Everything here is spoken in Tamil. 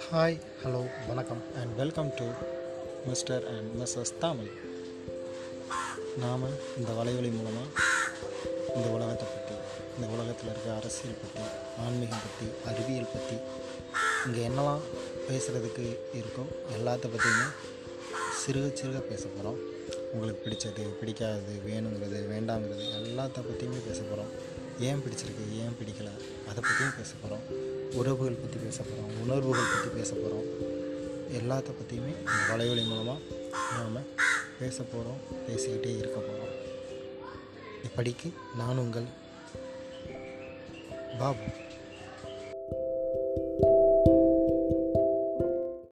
ஹாய் ஹலோ வணக்கம் and welcome to mister and missus Tamil. நாம் இந்த வலைவலி மூலமாக இந்த உலகத்தை பற்றி இந்த உலகத்தில் இருக்க அரசியல் பற்றி ஆன்மீகம் பற்றி அறிவியல் பற்றி இங்கே என்னெல்லாம் பேசுகிறதுக்கு இருக்கோ எல்லாத்த பற்றியுமே சிறுக சிறுக பேச போகிறோம் உங்களுக்கு பிடிச்சது பிடிக்காதது வேணுங்கிறது வேண்டாங்கிறது எல்லாத்த பற்றியுமே பேச போகிறோம் ஏன் பிடிச்சிருக்கு ஏன் பிடிக்கல? அதை பற்றியும் பேச போகிறோம். உறவுகள் பற்றி பேச போகிறோம். உணர்வுகள் பற்றி பேச போகிறோம். எல்லாத்த பற்றியுமே இந்த வலைவலி மூலமாக நாம் பேச போகிறோம் பேசிக்கிட்டே இருக்க போகிறோம். இப்படிக்கு நான் உங்கள் பாபு.